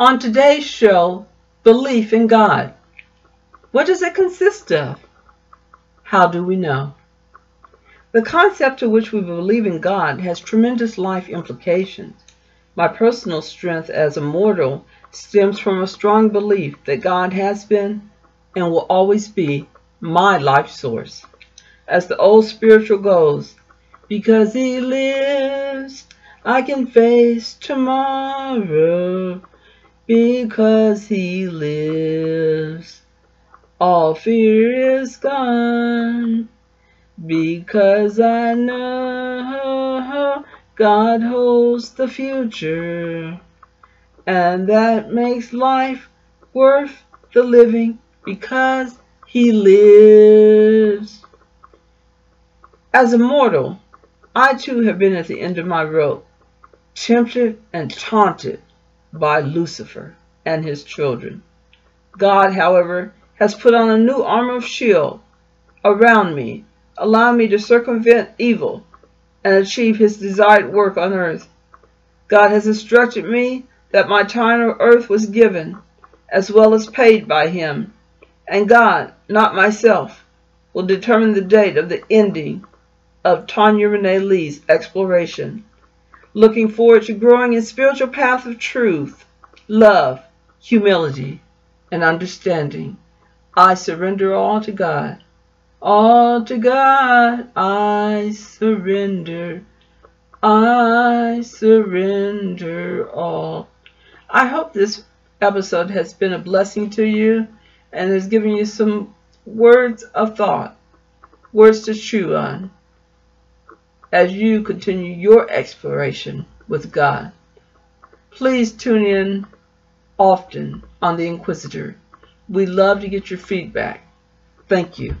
On today's show, belief in God. What does it consist of? How do we know? The concept to which we believe in God has tremendous life implications. My personal strength as a mortal stems from a strong belief that God has been and will always be my life source. As the old spiritual goes, because He lives, I can face tomorrow because he lives. All fear is gone because I know God holds the future. And that makes life worth the living because he lives. As a mortal, I too have been at the end of my rope, tempted and taunted by Lucifer and his children. God, however, has put on a new armor of shield around me, allowing me to circumvent evil and achieve his desired work on earth. God has instructed me that my time on earth was given, as well as paid by him, and God, not myself, will determine the date of the ending of Tanya Renee Lee's exploration looking forward to growing in spiritual path of truth, love, humility, and understanding. I surrender all to God. All to God I surrender. I surrender all. I hope this episode has been a blessing to you and has given you some words of thought, words to chew on as you continue your exploration with God. Please tune in often on The Inquisitor. We love to get your feedback. Thank you.